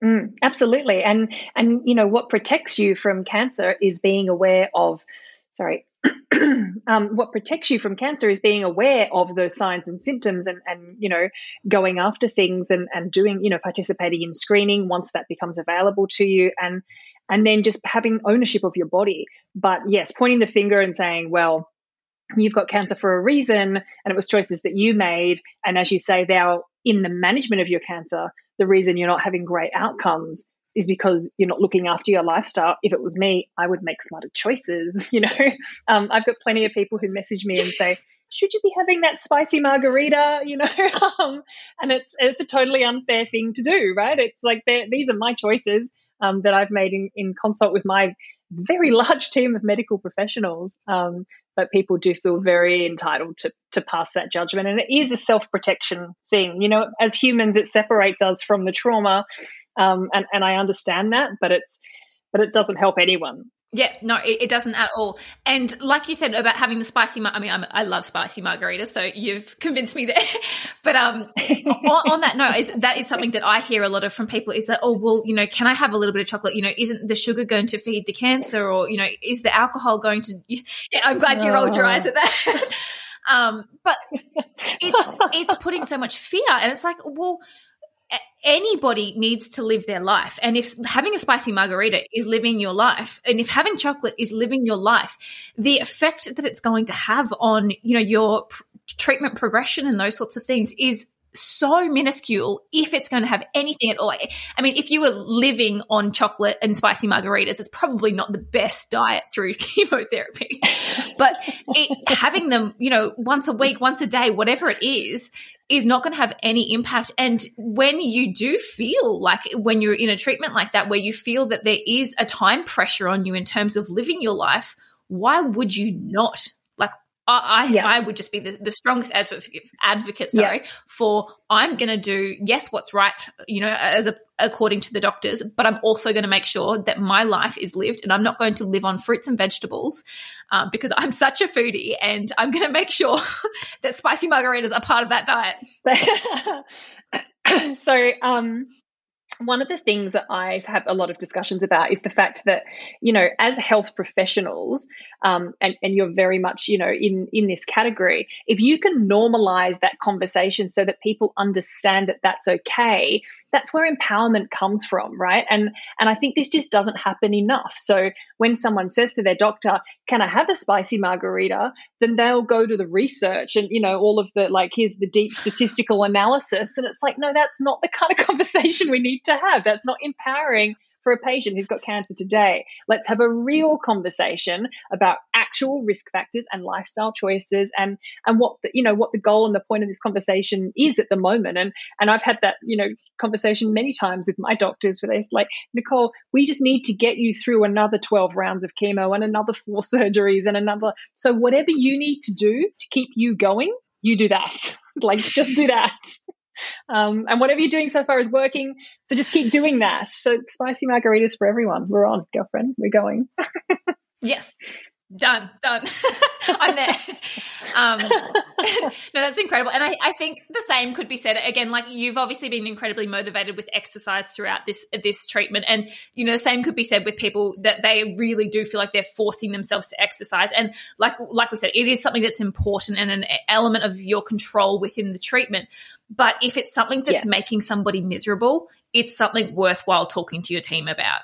Mm, absolutely, and and you know what protects you from cancer is being aware of sorry um, what protects you from cancer is being aware of those signs and symptoms and, and you know going after things and, and doing you know participating in screening once that becomes available to you and and then just having ownership of your body. But yes pointing the finger and saying well you've got cancer for a reason and it was choices that you made. And as you say they're in the management of your cancer the reason you're not having great outcomes is because you're not looking after your lifestyle. If it was me, I would make smarter choices. You know, um, I've got plenty of people who message me and say, "Should you be having that spicy margarita?" You know, um, and it's it's a totally unfair thing to do, right? It's like these are my choices um, that I've made in, in consult with my very large team of medical professionals. Um, but people do feel very entitled to to pass that judgment, and it is a self protection thing. You know, as humans, it separates us from the trauma um, and, and I understand that, but it's but it doesn't help anyone. Yeah, no, it, it, doesn't at all. And like you said about having the spicy, I mean, I'm, i love spicy margaritas, so you've convinced me there. but um, on, on, that note, is that is something that I hear a lot of from people is that, oh, well, you know, can I have a little bit of chocolate? You know, isn't the sugar going to feed the cancer, or you know, is the alcohol going to? Yeah, I'm glad you rolled your eyes at that. um, but it's it's putting so much fear, and it's like, well anybody needs to live their life. And if having a spicy margarita is living your life, and if having chocolate is living your life, the effect that it's going to have on, you know, your pr- treatment progression and those sorts of things is so minuscule if it's going to have anything at all. I mean, if you were living on chocolate and spicy margaritas, it's probably not the best diet through chemotherapy. but it, having them, you know, once a week, once a day, whatever it is, is not going to have any impact. And when you do feel like when you're in a treatment like that, where you feel that there is a time pressure on you in terms of living your life, why would you not I, yeah. I would just be the, the strongest advocate, advocate sorry, yeah. for I'm going to do, yes, what's right, you know, as a, according to the doctors, but I'm also going to make sure that my life is lived and I'm not going to live on fruits and vegetables um, because I'm such a foodie and I'm going to make sure that spicy margaritas are part of that diet. so, um, one of the things that I have a lot of discussions about is the fact that, you know, as health professionals, um, and, and you're very much, you know, in, in this category, if you can normalize that conversation so that people understand that that's okay, that's where empowerment comes from, right? And, and I think this just doesn't happen enough. So when someone says to their doctor, can I have a spicy margarita? Then they'll go to the research and, you know, all of the, like, here's the deep statistical analysis. And it's like, no, that's not the kind of conversation we need to have. That's not empowering for a patient who's got cancer today. Let's have a real conversation about actual risk factors and lifestyle choices and and what the, you know what the goal and the point of this conversation is at the moment. And and I've had that you know conversation many times with my doctors where they're like, Nicole, we just need to get you through another 12 rounds of chemo and another four surgeries and another. So whatever you need to do to keep you going, you do that. like just do that. Um, and whatever you're doing so far is working. So just keep doing that. So spicy margaritas for everyone. We're on, girlfriend. We're going. yes. Done, done. I'm there. Um, no, that's incredible. And I, I think the same could be said again, like you've obviously been incredibly motivated with exercise throughout this, this treatment. And, you know, the same could be said with people that they really do feel like they're forcing themselves to exercise. And like, like we said, it is something that's important and an element of your control within the treatment. But if it's something that's yeah. making somebody miserable, it's something worthwhile talking to your team about.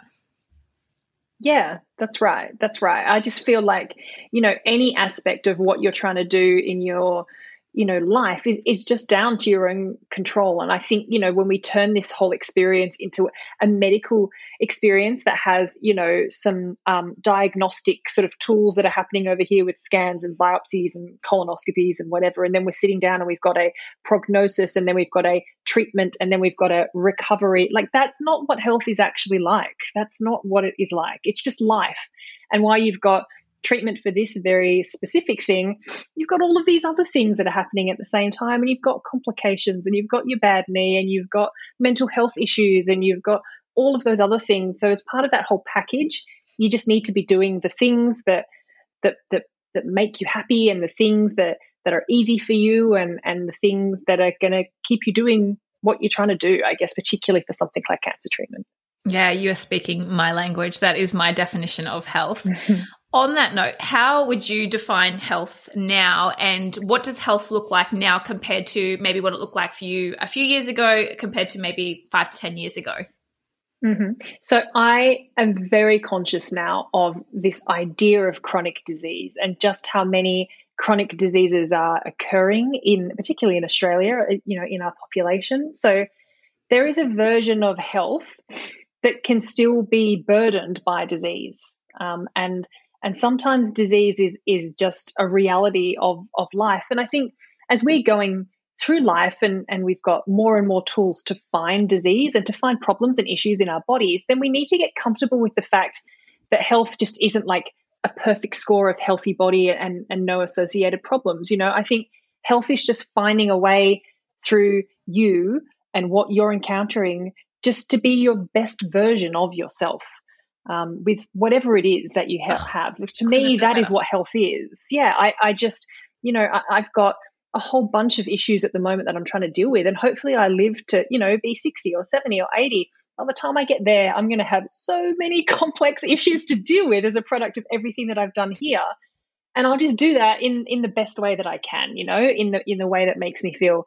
Yeah, that's right. That's right. I just feel like, you know, any aspect of what you're trying to do in your you know life is, is just down to your own control. And i think you know when we turn this whole experience into a medical experience that has you know some um, diagnostic sort of tools that are happening over here with scans and biopsies and colonoscopies and whatever and then we're sitting down and we've got a prognosis and then we've got a treatment and then we've got a recovery like that's not what health is actually like. That's not what it is like. It's just life. And why you've got treatment for this very specific thing, you've got all of these other things that are happening at the same time, and you've got complications, and you've got your bad knee, and you've got mental health issues, and you've got all of those other things. So, as part of that whole package, you just need to be doing the things that that that that make you happy, and the things that that are easy for you, and and the things that are going to keep you doing what you're trying to do. I guess, particularly for something like cancer treatment. Yeah, you are speaking my language. That is my definition of health. On that note, how would you define health now and what does health look like now compared to maybe what it looked like for you a few years ago compared to maybe five to 10 years ago? Mm-hmm. So I am very conscious now of this idea of chronic disease and just how many chronic diseases are occurring in particularly in Australia, you know, in our population. So there is a version of health that can still be burdened by disease. Um, and and sometimes disease is is just a reality of of life. And i think as we're going through life and and we've got more and more tools to find disease and to find problems and issues in our bodies then we need to get comfortable with the fact that health just isn't like a perfect score of healthy body and and no associated problems. You know i think health is just finding a way through you and what you're encountering just to be your best version of yourself um, with whatever it is that you have. Oh, to me, that is what health is. Yeah, I, I just, you know, I, I've got a whole bunch of issues at the moment that I'm trying to deal with. And hopefully I live to, you know, be 60 or 70 or 80. By the time I get there, I'm going to have so many complex issues to deal with as a product of everything that I've done here. And I'll just do that in, in the best way that I can, you know, in the, in the way that makes me feel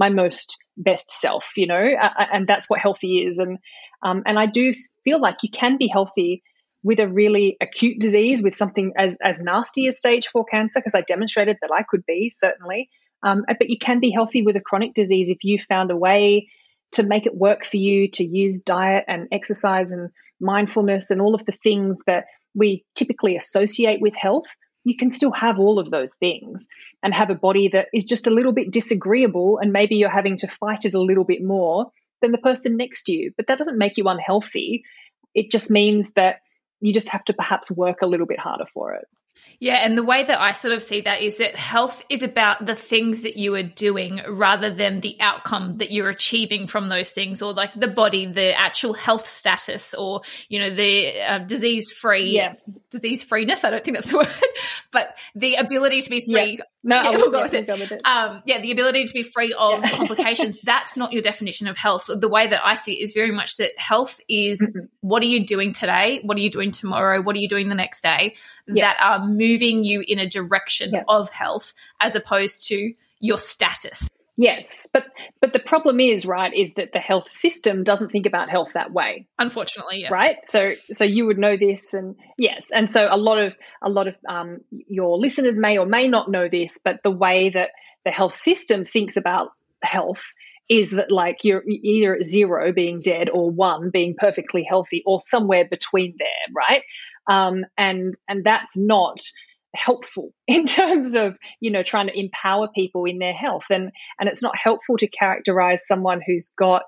my most best self, you know, and that's what healthy is. And, um, and I do feel like you can be healthy with a really acute disease, with something as, as nasty as stage four cancer, because I demonstrated that I could be certainly. Um, but you can be healthy with a chronic disease if you found a way to make it work for you to use diet and exercise and mindfulness and all of the things that we typically associate with health. You can still have all of those things and have a body that is just a little bit disagreeable, and maybe you're having to fight it a little bit more than the person next to you. But that doesn't make you unhealthy. It just means that you just have to perhaps work a little bit harder for it. Yeah, and the way that I sort of see that is that health is about the things that you are doing rather than the outcome that you're achieving from those things, or like the body, the actual health status, or you know the uh, disease free, yes. disease freeness. I don't think that's the word, but the ability to be free. Yeah. No, yeah, we'll go with it. Go with it. Um, yeah, the ability to be free of yeah. complications. That's not your definition of health. The way that I see it is very much that health is mm-hmm. what are you doing today? What are you doing tomorrow? What are you doing the next day? Yeah. That are moving you in a direction of health as opposed to your status. Yes, but but the problem is, right, is that the health system doesn't think about health that way. Unfortunately, yes. Right. So so you would know this, and yes, and so a lot of a lot of um, your listeners may or may not know this, but the way that the health system thinks about health is that like you're either at zero being dead or one being perfectly healthy or somewhere between there, right? Um, and and that's not helpful in terms of you know trying to empower people in their health. And and it's not helpful to characterize someone who's got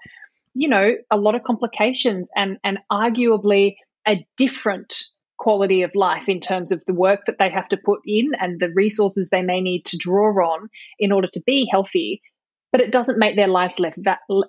you know a lot of complications and and arguably a different quality of life in terms of the work that they have to put in and the resources they may need to draw on in order to be healthy but it doesn't make their lives less,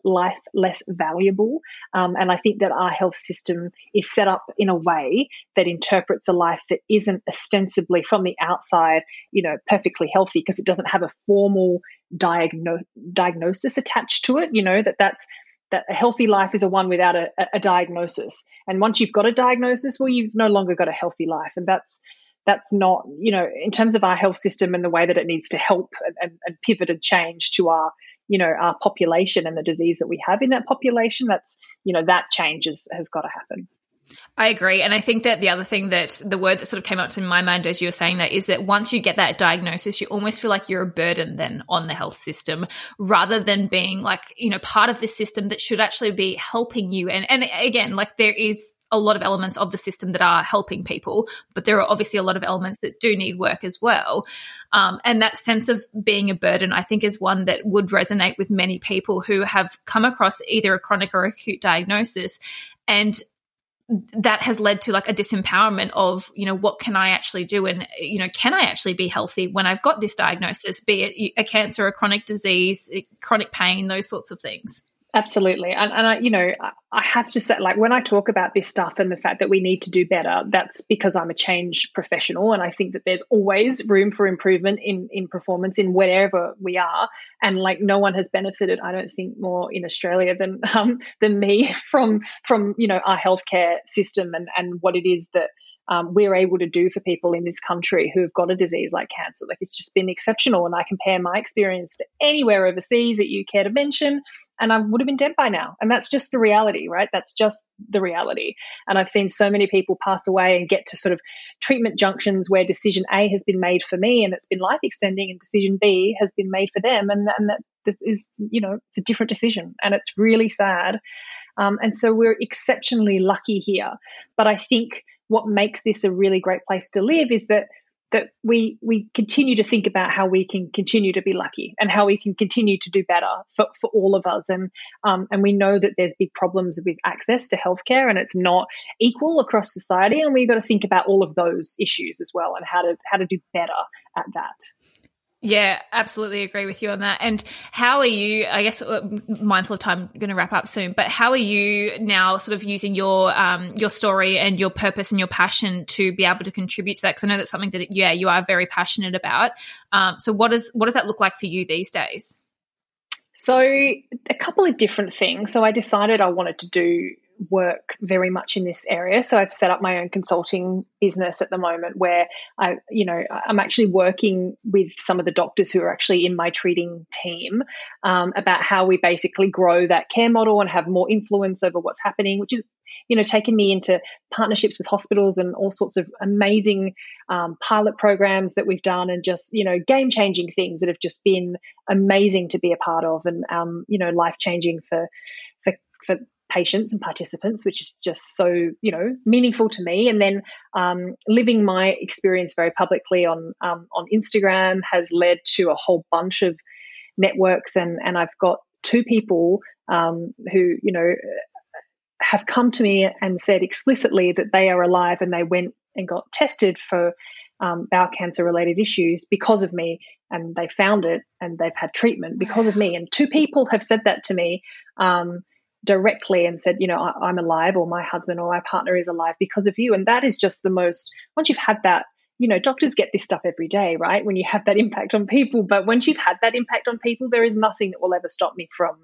life less valuable. Um, and I think that our health system is set up in a way that interprets a life that isn't ostensibly from the outside, you know, perfectly healthy because it doesn't have a formal diagno- diagnosis attached to it. You know that that's that a healthy life is a one without a, a diagnosis. And once you've got a diagnosis, well, you've no longer got a healthy life, and that's that's not, you know, in terms of our health system and the way that it needs to help and, and, pivot and change to our you know our population and the disease that we have in that population that's you know that change is, has got to happen I agree. And I think that the other thing that the word that sort of came up to my mind as you were saying that is that once you get that diagnosis, you almost feel like you're a burden then on the health system rather than being like, you know, part of the system that should actually be helping you. And, and again, like there is a lot of elements of the system that are helping people, but there are obviously a lot of elements that do need work as well. Um, and that sense of being a burden, I think, is one that would resonate with many people who have come across either a chronic or acute diagnosis. And that has led to like a disempowerment of you know what can i actually do and you know can i actually be healthy when i've got this diagnosis be it a cancer a chronic disease chronic pain those sorts of things Absolutely. And, and I, you know, I have to say, like, when I talk about this stuff and the fact that we need to do better, that's because I'm a change professional. And I think that there's always room for improvement in, in performance in wherever we are. And like, no one has benefited, I don't think, more in Australia than, um, than me from, from, you know, our healthcare system and, and what it is that, um, we're able to do for people in this country who have got a disease like cancer. Like it's just been exceptional. And I compare my experience to anywhere overseas that you care to mention, and I would have been dead by now. And that's just the reality, right? That's just the reality. And I've seen so many people pass away and get to sort of treatment junctions where decision A has been made for me and it's been life extending, and decision B has been made for them. And, and that this is, you know, it's a different decision. And it's really sad. Um, and so we're exceptionally lucky here. But I think what makes this a really great place to live is that that we we continue to think about how we can continue to be lucky and how we can continue to do better for, for all of us. And um, and we know that there's big problems with access to healthcare and it's not equal across society. And we've got to think about all of those issues as well and how to how to do better at that Yeah, absolutely agree with you on that. And how are you, I guess, uh, mindful of time, going to wrap up soon, but how are you now sort of using your, um, your story and your purpose and your passion to be able to contribute to that? Because I know that's something that, yeah, you are very passionate about. Um, so what does, what does that look like for you these days? So, a couple of different things. So, I decided I wanted to do work very much in this area. So I've set up my own consulting business at the moment where I, you know, I'm actually working with some of the doctors who are actually in my treating team um, about how we basically grow that care model and have more influence over what's happening, which is you know, taken me into partnerships with hospitals and all sorts of amazing um, pilot programs that we've done, and just you know, game changing things that have just been amazing to be a part of, and um, you know, life changing for for for patients and participants, which is just so you know meaningful to me. And then um, living my experience very publicly on um, on Instagram has led to a whole bunch of networks, and and I've got two people um, who you know have come to me and said explicitly that they are alive and they went and got tested for um, bowel cancer related issues because of me. And they found it and they've had treatment because of me. And two people have said that to me um, directly and said, you know, I, am alive or my husband or my partner is alive because of you. And that is just the most, once you've had that, you know, doctors get this stuff every day, right? When you have that impact on people. But once you've had that impact on people, there is nothing that will ever stop me from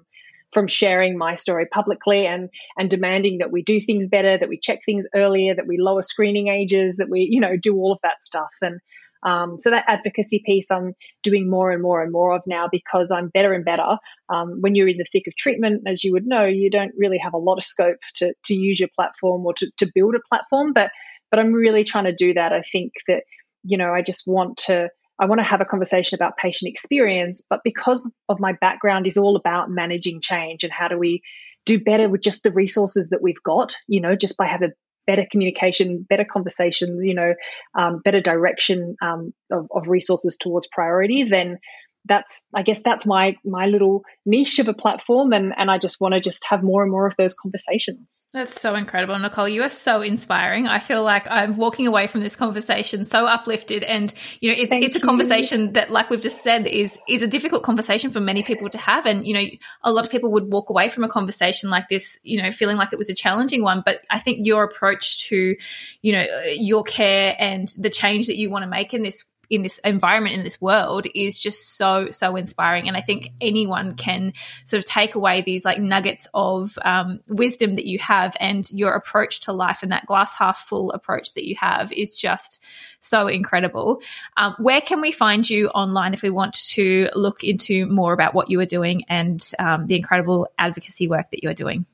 from sharing my story publicly and and demanding that we do things better, that we check things earlier, that we lower screening ages, that we, you know, do all of that stuff. And um, so that advocacy piece I'm doing more and more and more of now because I'm better and better. Um, when you're in the thick of treatment, as you would know, you don't really have a lot of scope to, to use your platform or to, to build a platform. But but I'm really trying to do that. I think that you know I just want to I want to have a conversation about patient experience, but because of my background is all about managing change and how do we do better with just the resources that we've got, you know, just by having better communication, better conversations, you know, um, better direction um, of, of, resources towards priority, then that's I guess that's my my little niche of a platform and and I just want to just have more and more of those conversations. That's so incredible Nicole you are so inspiring. I feel like I'm walking away from this conversation so uplifted and you know it's Thank it's a conversation you. that like we've just said is is a difficult conversation for many people to have and you know a lot of people would walk away from a conversation like this you know feeling like it was a challenging one but I think your approach to you know your care and the change that you want to make in this in this environment in this world is just so so inspiring. And i think anyone can sort of take away these like nuggets of um, wisdom that you have and your approach to life and that glass half full approach that you have is just so incredible. Um, where can we find you online if we want to look into more about what you are doing and um, the incredible advocacy work that you are doing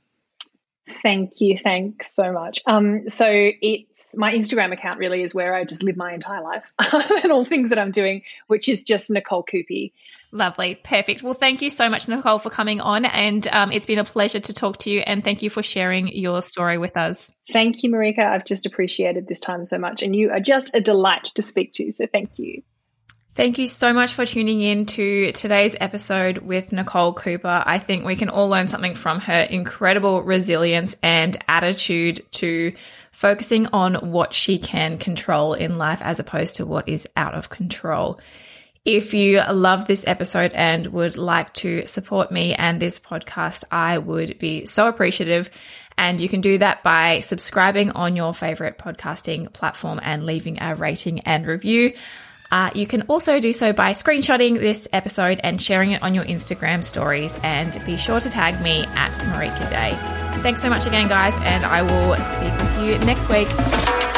Thank you. Thanks so much. Um, so it's my Instagram account really is where I just live my entire life and all things that I'm doing, which is just Nicole Coopy. Lovely. Perfect. Well, thank you so much, Nicole, for coming on. And um, it's been a pleasure to talk to you. And thank you for sharing your story with us. Thank you, Marika. I've just appreciated this time so much. And you are just a delight to speak to. So thank you. Thank you so much for tuning in to today's episode with Nicole Cooper. I think we can all learn something from her incredible resilience and attitude to focusing on what she can control in life as opposed to what is out of control. If you love this episode and would like to support me and this podcast, I would be so appreciative. And you can do that by subscribing on your favorite podcasting platform and leaving a rating and review. Uh, you can also do so by screenshotting this episode and sharing it on your Instagram stories. And be sure to tag me at Marika Day. Thanks so much again, guys, and I will speak with you next week.